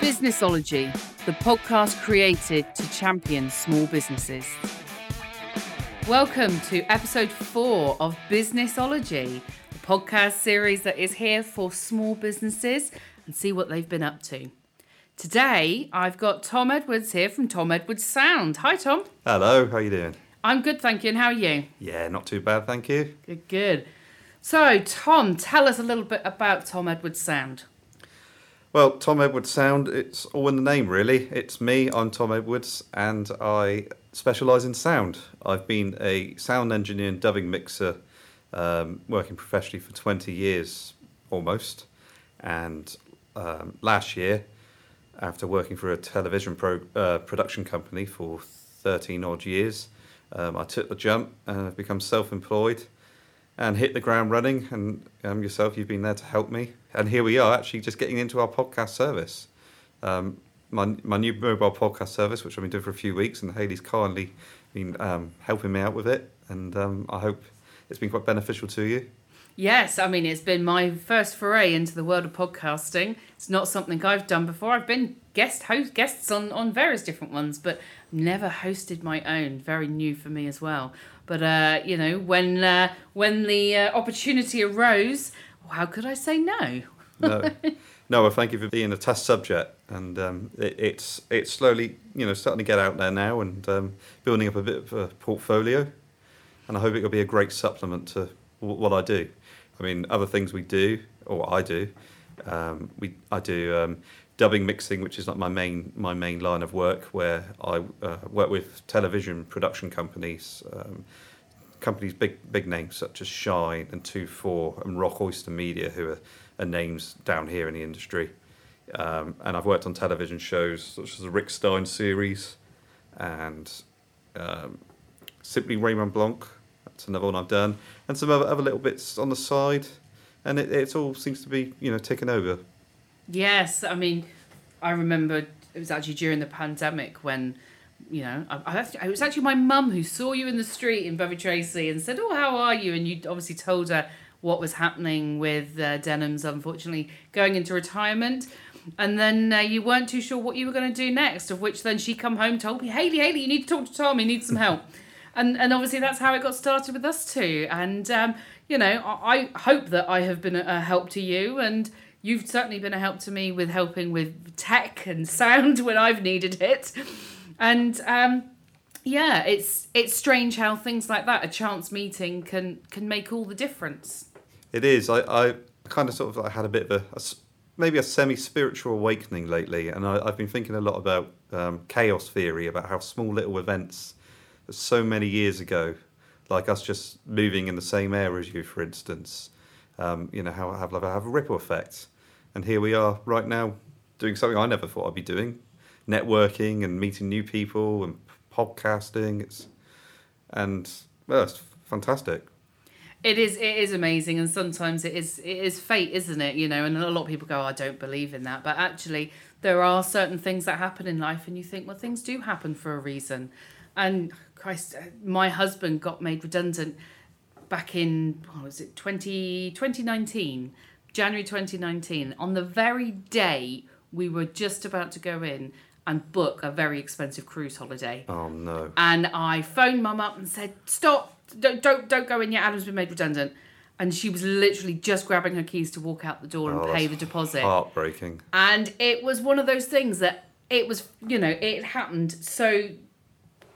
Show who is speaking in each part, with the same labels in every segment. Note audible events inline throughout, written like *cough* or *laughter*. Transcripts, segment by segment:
Speaker 1: Businessology, the podcast created to champion small businesses. Welcome to episode four of Businessology, the podcast series that is here for small businesses and see what they've been up to. Today, I've got Tom Edwards here from Tom Edwards Sound. Hi, Tom.
Speaker 2: Hello, how are you doing?
Speaker 1: I'm good, thank you. And how are you?
Speaker 2: Yeah, not too bad, thank you.
Speaker 1: Good, good. So, Tom, tell us a little bit about Tom Edwards Sound.
Speaker 2: Well, Tom Edwards Sound, it's all in the name, really. It's me, I'm Tom Edwards, and I specialise in sound. I've been a sound engineer and dubbing mixer, um, working professionally for 20 years almost. And um, last year, after working for a television pro, uh, production company for 13 odd years, um, I took the jump and I've become self employed and hit the ground running. And um, yourself, you've been there to help me. And here we are, actually just getting into our podcast service. Um, my, my new mobile podcast service, which I've been doing for a few weeks, and Hayley's kindly been um, helping me out with it. And um, I hope it's been quite beneficial to you.
Speaker 1: Yes, I mean, it's been my first foray into the world of podcasting. It's not something I've done before. I've been guest host guests on, on various different ones, but never hosted my own. Very new for me as well. But uh, you know, when uh, when the uh, opportunity arose, how could I say no?
Speaker 2: no, no. Well, thank you for being a test subject, and um, it, it's it's slowly, you know, starting to get out there now and um, building up a bit of a portfolio, and I hope it will be a great supplement to w- what I do. I mean, other things we do, or I do, um, we I do um, dubbing mixing, which is like my main my main line of work, where I uh, work with television production companies, um, companies big big names such as Shine and Twofour and Rock Oyster Media, who are, are names down here in the industry. Um, and I've worked on television shows such as the Rick Stein series, and um, Simply Raymond Blanc. That's another one I've done, and some other, other little bits on the side, and it, it all seems to be you know ticking over.
Speaker 1: Yes, I mean, I remember it was actually during the pandemic when, you know, I, I to, it was actually my mum who saw you in the street in Bovey Tracey and said, "Oh, how are you?" And you obviously told her what was happening with uh, Denham's, unfortunately going into retirement. And then uh, you weren't too sure what you were going to do next. Of which then she come home told me, "Hayley, Hayley, you need to talk to Tom. He needs some help." and and obviously that's how it got started with us too. And um, you know, I, I hope that I have been a, a help to you and you've certainly been a help to me with helping with tech and sound *laughs* when I've needed it. And um, yeah, it's it's strange how things like that, a chance meeting, can can make all the difference.
Speaker 2: It is. I, I kind of sort of like had a bit of a, a maybe a semi spiritual awakening lately, and I, have been thinking a lot about um, chaos theory, about how small little events, so many years ago, like us just moving in the same air as you, for instance, um, you know, how I have, have a ripple effect. And here we are right now doing something I never thought I'd be doing networking and meeting new people and podcasting. It's, and well, it's fantastic.
Speaker 1: It is. It is amazing, and sometimes it is. It is fate, isn't it? You know, and a lot of people go, oh, "I don't believe in that," but actually, there are certain things that happen in life, and you think, well, things do happen for a reason. And Christ, my husband got made redundant back in what was it 20, 2019 January 2019, on the very day we were just about to go in and book a very expensive cruise holiday.
Speaker 2: Oh no.
Speaker 1: And I phoned mum up and said, Stop, don't don't don't go in yet, Adam's been made redundant. And she was literally just grabbing her keys to walk out the door and
Speaker 2: Oh,
Speaker 1: pay the deposit.
Speaker 2: Heartbreaking.
Speaker 1: And it was one of those things that it was, you know, it happened so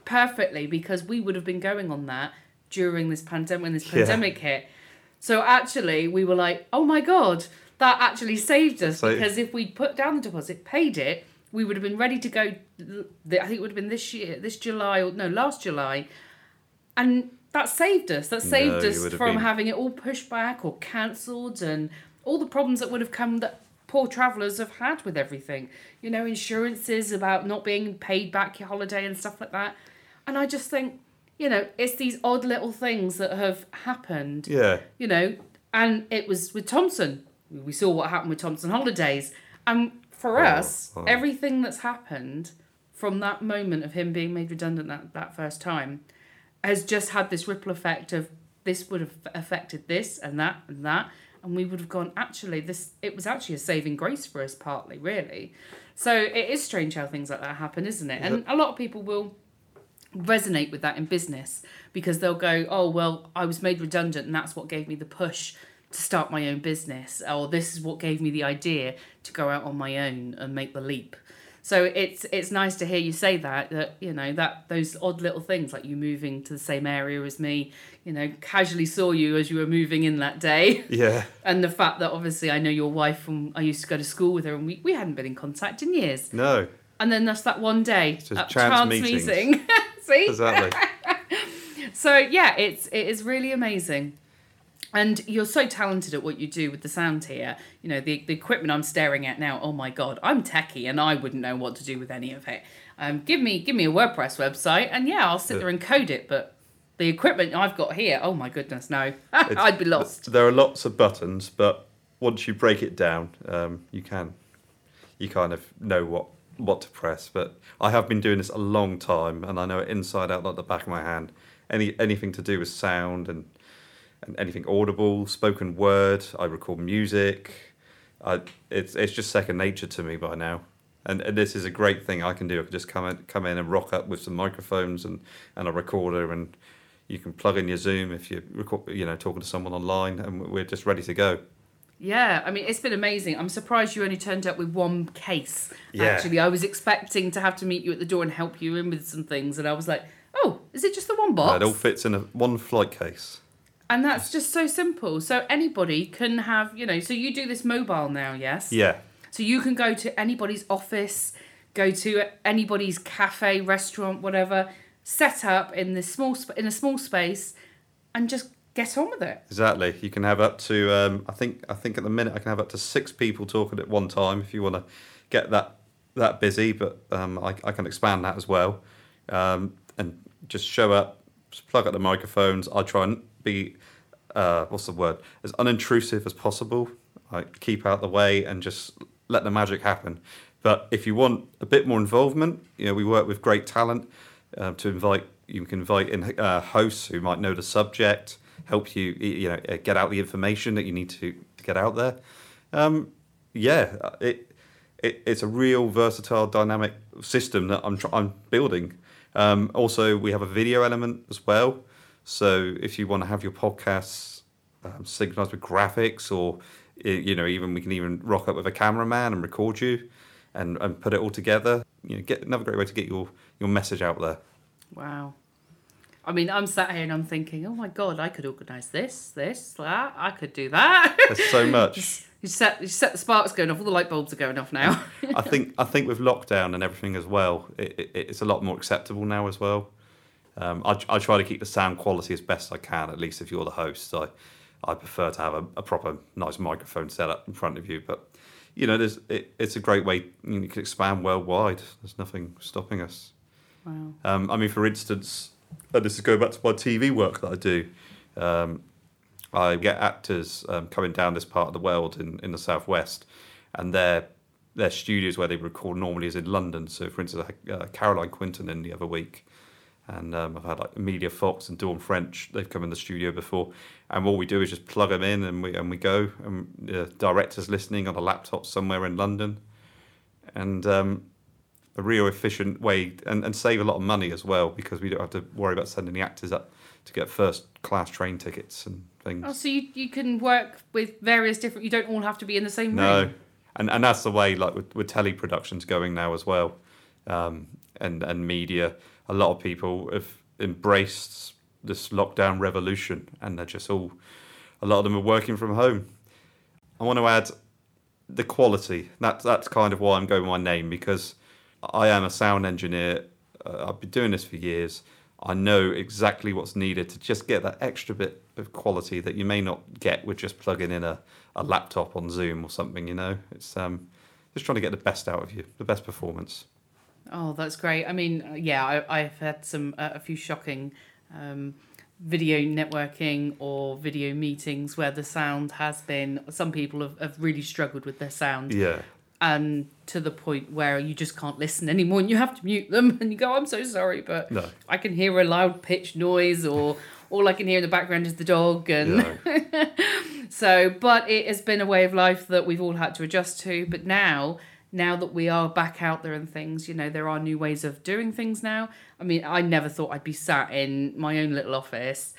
Speaker 1: perfectly because we would have been going on that during this pandemic when this
Speaker 2: Yeah.
Speaker 1: pandemic hit. So actually, we were like, oh my god, that actually saved us
Speaker 2: So-
Speaker 1: because if we'd put down the deposit, paid it, we would have been ready to go. I think it would have been this year, this July or no, last July, and that saved us. That saved
Speaker 2: No,
Speaker 1: us from
Speaker 2: been-
Speaker 1: having it all pushed back or cancelled and all the problems that would have come that poor travellers have had with everything. You know, insurances about not being paid back your holiday and stuff like that. And I just think, you know, it's these odd little things that have happened
Speaker 2: Yeah.
Speaker 1: you know, and it was with Thomson. We saw what happened with Thomson Holidays. And for
Speaker 2: Oh,
Speaker 1: us,
Speaker 2: oh.
Speaker 1: everything that's happened from that moment of him being made redundant that, that first time has just had this ripple effect of this would have affected this and that and that. and we would have gone, actually, this it was actually a saving grace for us, partly, really. So it is strange how things like that happen, isn't it? And a lot of people will resonate with that in business because they'll go, oh, well, I was made redundant, and that's what gave me the push to start my own business, or this is what gave me the idea to go out on my own and make the leap. So it's it's nice to hear you say that that you know that those odd little things like you moving to the same area as me, you know, casually saw you as you were moving in that day, *laughs*
Speaker 2: Yeah.
Speaker 1: and the fact that obviously I know your wife from I used to go to school with her and we, we hadn't been in contact in years,
Speaker 2: No.
Speaker 1: and then that's that one day
Speaker 2: Just
Speaker 1: at
Speaker 2: chance
Speaker 1: chance meeting. *laughs* See,
Speaker 2: Exactly. *laughs*
Speaker 1: so yeah, it's it is really amazing. And you're so talented at what you do with the sound here. You know, the, the equipment I'm staring at now, oh my god, I'm techie and I wouldn't know what to do with any of it. Um, give me give me a WordPress website and yeah, I'll sit there and code it, but the equipment I've got here, oh my goodness, no. *laughs* I'd be lost.
Speaker 2: There are lots of buttons, but once you break it down, um, you can, you kind of know what what to press. But I have been doing this a long time, and I know it inside out like the back of my hand. Any anything to do with sound and and anything audible, spoken word. I record music. I, it's it's just second nature to me by now. And, and this is a great thing I can do. I can just come in, come in and rock up with some microphones and, and a recorder, and you can plug in your Zoom if you record, you know, talking to someone online, and we're just ready to go.
Speaker 1: Yeah, I mean, it's been amazing. I'm surprised you only turned up with one case.
Speaker 2: Yeah.
Speaker 1: Actually, I was expecting to have to meet you at the door and help you in with some things, and I was like, oh, is it just the one box?
Speaker 2: It all fits in a one flight case.
Speaker 1: And that's just so simple. So anybody can have, you know, so you do this mobile now, yes?
Speaker 2: Yeah,
Speaker 1: So you can go to anybody's office, go to anybody's cafe, restaurant, whatever, set up in this small sp- in a small space, and just get on with it.
Speaker 2: exactly. You can have up to um, I think I think at the minute I can have up to six people talking at one time if you want to get that that busy. But um, I, I can expand that as well, um, and just show up, just plug up the microphones. I try and be uh, what's the word as unintrusive as possible. I keep out the way and just let the magic happen. But if you want a bit more involvement, you know we work with great talent uh, to invite. You can invite in uh, hosts who might know the subject, help you you know uh, get out the information that you need to, to get out there. Um, yeah, it, it it's a real versatile, dynamic system that I'm tr- I'm building. Um, also, we have a video element as well. So if you want to have your podcasts um, synchronized with graphics, or you know, even we can even rock up with a cameraman and record you, and, and put it all together. You know, get another great way to get your your message out there.
Speaker 1: Wow. I mean, I'm sat here and I'm thinking, oh my god, I could organise this, this, that. I could do that.
Speaker 2: There's so *laughs* much.
Speaker 1: you set you set the sparks going off. All the light bulbs are going off now.
Speaker 2: I think I think with lockdown and everything as well, it, it, it's a lot more acceptable now as well. Um, I, I try to keep the sound quality as best I can. At least if you're the host, I I prefer to have a, a proper nice microphone set up in front of you. But you know, there's it, it's a great way. You, know, you can expand worldwide. There's nothing stopping us.
Speaker 1: wow.
Speaker 2: Um, I mean, for instance, and this is going back to my TV work that I do. Um, I get actors um, coming down this part of the world in, in the southwest, and their their studios where they record normally is in London. So, for instance, I had uh, Caroline Quentin in the other week, and um, I've had like Emilia Fox and Dawn French. They've come in the studio before, and all we do is just plug them in, and we and we go. And the director's listening on a laptop somewhere in London, and um, a real efficient way and, and save a lot of money as well because we don't have to worry about sending the actors up to get first class train tickets and things.
Speaker 1: Oh, so you, you can work with various different. You don't all have to be in the same
Speaker 2: no,
Speaker 1: room.
Speaker 2: No, and and that's the way like with, with tele productions going now as well, um, and and media. A lot of people have embraced this lockdown revolution, and they're just all. A lot of them are working from home. I want to add the quality. That's that's kind of why I'm going with my name because I am a sound engineer. Uh, I've been doing this for years. I know exactly what's needed to just get that extra bit of quality that you may not get with just plugging in a, a laptop on Zoom or something. You know, it's um, just trying to get the best out of you, the best performance.
Speaker 1: Oh, that's great. I mean, uh, yeah, I, I've had some uh, a few shocking um, video networking or video meetings where the sound has been. Some people have, have really struggled with their sound,
Speaker 2: Yeah,
Speaker 1: and to the point where you just can't listen anymore, and you have to mute them, *laughs* and you go, "I'm so sorry, but
Speaker 2: no,
Speaker 1: I can hear a loud pitch noise, or *laughs* all I can hear in the background is the dog," and. *laughs* So, but it has been a way of life that we've all had to adjust to. But now, now that we are back out there and things, you know, there are new ways of doing things now. I mean, I never thought I'd be sat in my own little office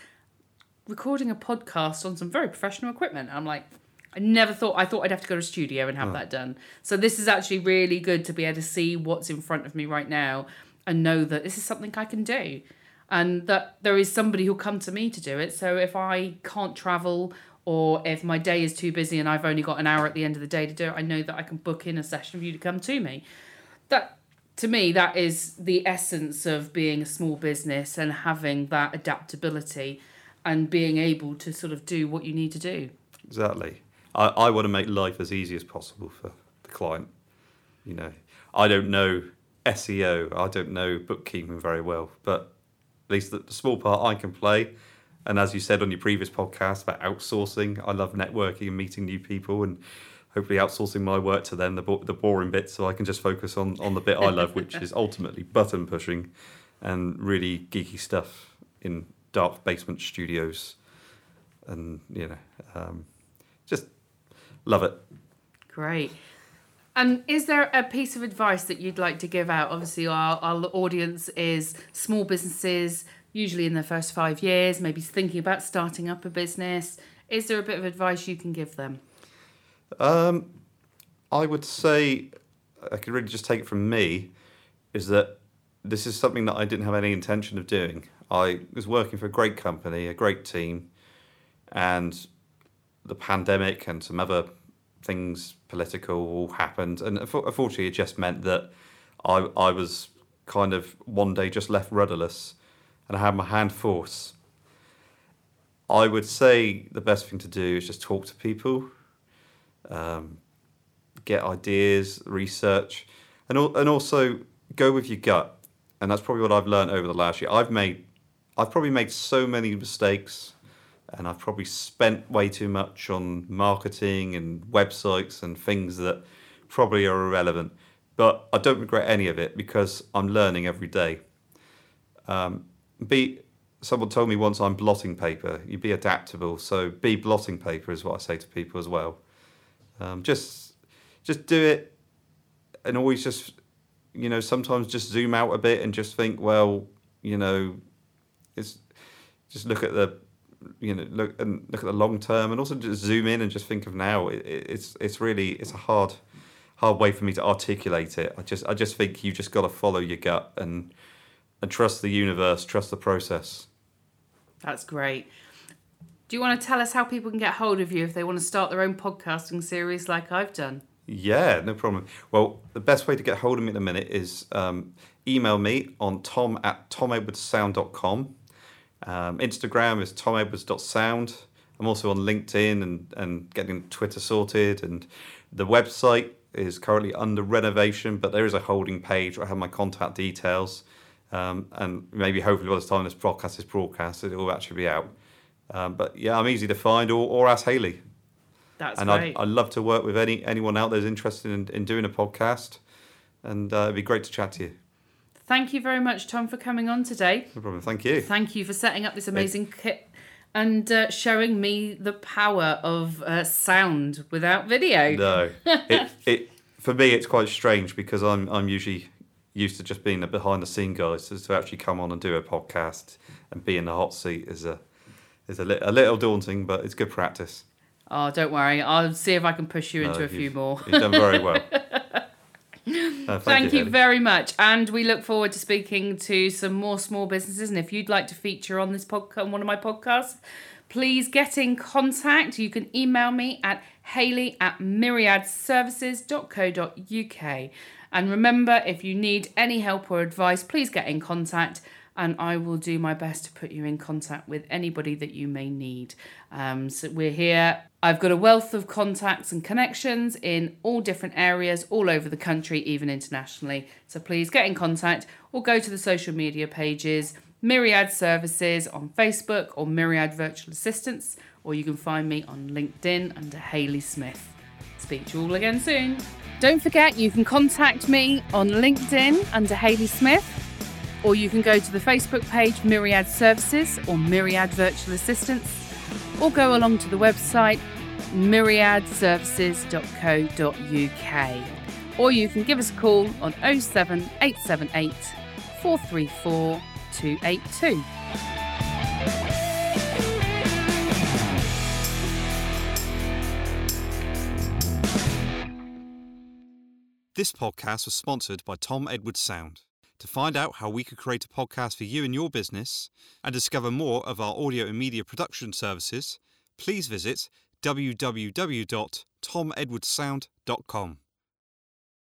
Speaker 1: recording a podcast on some very professional equipment. I'm like, I never thought I thought I'd have to go to a studio and have oh. that done. So this is actually really good to be able to see what's in front of me right now and know that this is something I can do. And that there is somebody who'll come to me to do it. So if I can't travel or if my day is too busy and I've only got an hour at the end of the day to do it, I know that I can book in a session for you to come to me. That to me, that is the essence of being a small business and having that adaptability and being able to sort of do what you need to do.
Speaker 2: Exactly. I, I want to make life as easy as possible for the client. You know, I don't know SEO, I don't know bookkeeping very well, but at least the, the small part I can play. And as you said on your previous podcast about outsourcing, I love networking and meeting new people and hopefully outsourcing my work to them, the, bo- the boring bits, so I can just focus on, on the bit I love, which is *laughs* ultimately button pushing and really geeky stuff in dark basement studios. And, you know, um, just love it.
Speaker 1: Great. And is there a piece of advice that you'd like to give out? Obviously, our, our audience is small businesses, usually in their first five years, maybe thinking about starting up a business. Is there a bit of advice you can give them?
Speaker 2: Um, I would say I could really just take it from me is that this is something that I didn't have any intention of doing. I was working for a great company, a great team, and the pandemic and some other things political all happened, and unfo- unfortunately, it just meant that I I was kind of one day just left rudderless, and I had my hand force. I would say the best thing to do is just talk to people, um, get ideas, research, and and also go with your gut. And that's probably what I've learned over the last year. I've made, I've probably made so many mistakes, and I've probably spent way too much on marketing and websites and things that probably are irrelevant. But I don't regret any of it because I'm learning every day. Um, be someone told me once I'm blotting paper. You be adaptable, so be blotting paper is what I say to people as well. Um, just just do it, and always just you know sometimes just zoom out a bit and just think, well, you know, it's just look at the you know look and look at the long term, and also just zoom in and just think of now. It, it- it's it's really it's a hard hard way for me to articulate it. I just I just think you just got to follow your gut and and trust the universe, trust the process.
Speaker 1: That's great. Do you want to tell us how people can get hold of you if they want to start their own podcasting series like I've done?
Speaker 2: Yeah, no problem. Well, the best way to get hold of me at the minute is um, email me on tom at tomedwardssound.com. Um, Instagram is tomedwards.sound. I'm also on LinkedIn and, and getting Twitter sorted. And the website is currently under renovation, but there is a holding page where I have my contact details. Um, and maybe hopefully by the time this podcast is broadcast, it will actually be out. Um, but yeah, I'm easy to find, or, or ask Hayley
Speaker 1: That's
Speaker 2: and I'd. I'd love to work with any anyone out there's interested in, in doing a podcast and uh, it'd be great to chat to you
Speaker 1: Thank you very much, Tom, for coming on today.
Speaker 2: no problem thank you
Speaker 1: Thank you for setting up this amazing kit and uh, showing me the power of uh, sound without video.
Speaker 2: no *laughs* it, it for me it's quite strange because I'm I'm usually used to just being a behind the scene guy so to actually come on and do a podcast and be in the hot seat is a is a, li- a little daunting but it's good practice
Speaker 1: Oh, don't worry. I'll see if I can push you into a few more.
Speaker 2: you've done very well *laughs* Uh,
Speaker 1: Thank, you,
Speaker 2: Hayley.
Speaker 1: very much. And we look forward to speaking to some more small businesses. And if you'd like to feature on this podcast, on one of my podcasts, please get in contact. You can email me at hayley at myriadservices.co.uk. And remember, if you need any help or advice, please get in contact and I will do my best to put you in contact with anybody that you may need. Um, so we're here. I've got a wealth of contacts and connections in all different areas, all over the country, even internationally. So please get in contact or go to the social media pages, Myriad Services on Facebook or Myriad Virtual Assistants, or you can find me on LinkedIn under Hayley Smith. Speak to you all again soon. Don't forget, you can contact me on LinkedIn under Hayley Smith or you can go to the Facebook page Myriad Services or Myriad Virtual Assistants, or go along to the website myriadservices.co.uk or you can give us a call on 07878 434 282.
Speaker 2: This podcast was sponsored by Tom Edwards Sound. To find out how we could create a podcast for you and your business and discover more of our audio and media production services, please visit www.tomedwardssound.com.